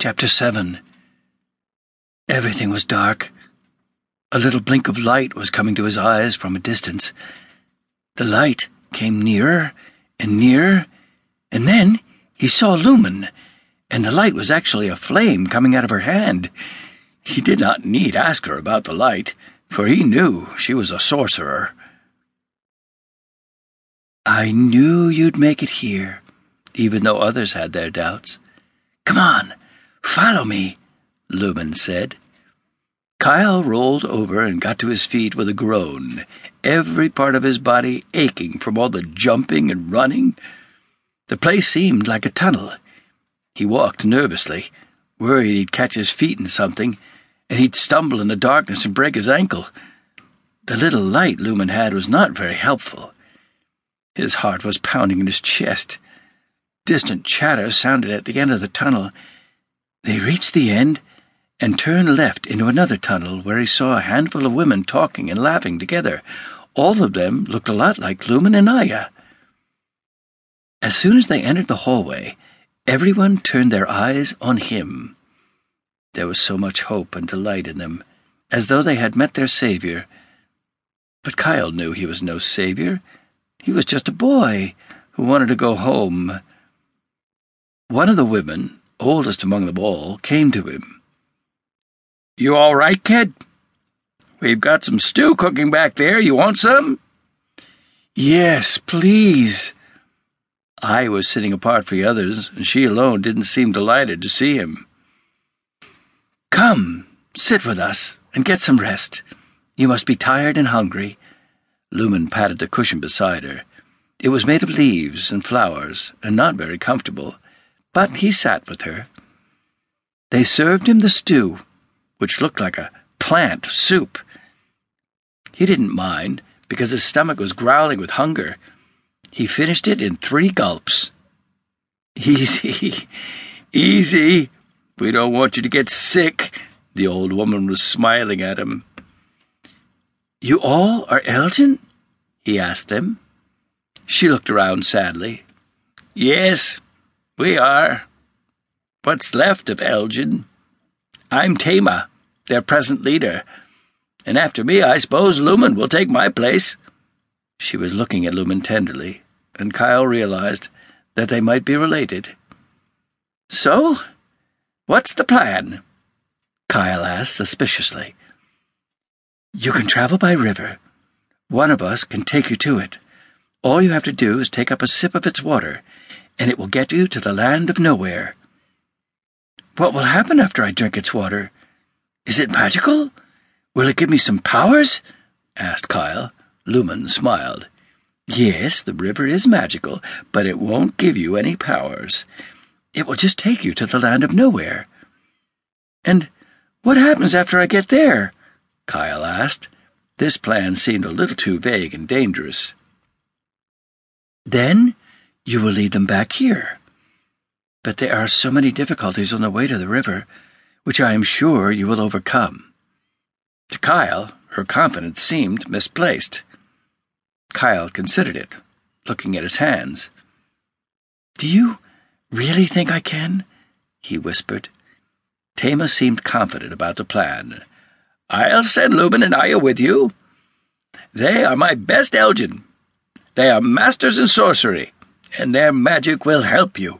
Chapter 7 Everything was dark. A little blink of light was coming to his eyes from a distance. The light came nearer and nearer, and then he saw Lumen, and the light was actually a flame coming out of her hand. He did not need ask her about the light, for he knew she was a sorcerer. I knew you'd make it here, even though others had their doubts. Come on, follow me, Lumen said. Kyle rolled over and got to his feet with a groan, every part of his body aching from all the jumping and running. The place seemed like a tunnel. He walked nervously, worried he'd catch his feet in something, and he'd stumble in the darkness and break his ankle. The little light Lumen had was not very helpful. His heart was pounding in his chest. Distant chatter sounded at the end of the tunnel. They reached the end and turned left into another tunnel where he saw a handful of women talking and laughing together. All of them looked a lot like Lumen and Aya. As soon as they entered the hallway, everyone turned their eyes on him. There was so much hope and delight in them, as though they had met their savior. But Kyle knew he was no savior. He was just a boy who wanted to go home. One of the women, oldest among them all, came to him. You all right, kid? We've got some stew cooking back there. You want some? Yes, please. Aya was sitting apart from the others, and she alone didn't seem delighted to see him. Come, sit with us, and get some rest. You must be tired and hungry. Lumen patted the cushion beside her. It was made of leaves and flowers, and not very comfortable, but he sat with her. They served him the stew, which looked like a plant soup. He didn't mind, because his stomach was growling with hunger. He finished it in three gulps. Easy, easy. We don't want you to get sick. The old woman was smiling at him. You all are Elgin? he asked them. She looked around sadly. Yes, we are. What's left of Elgin? I'm Tama, their present leader, and after me, I suppose Lumen will take my place. She was looking at Lumen tenderly, and Kyle realized that they might be related. So, what's the plan? Kyle asked suspiciously. You can travel by river. One of us can take you to it. All you have to do is take up a sip of its water, and it will get you to the land of nowhere. What will happen after I drink its water? Is it magical? Will it give me some powers? asked Kyle. Lumen smiled. Yes, the river is magical, but it won't give you any powers. It will just take you to the land of nowhere. And what happens after I get there? Kyle asked. This plan seemed a little too vague and dangerous. Then you will lead them back here but there are so many difficulties on the way to the river, which I am sure you will overcome. To Kyle, her confidence seemed misplaced. Kyle considered it, looking at his hands. Do you really think I can? he whispered. Tama seemed confident about the plan. I'll send Lumen and Aya with you. They are my best Elgin. They are masters in sorcery, and their magic will help you.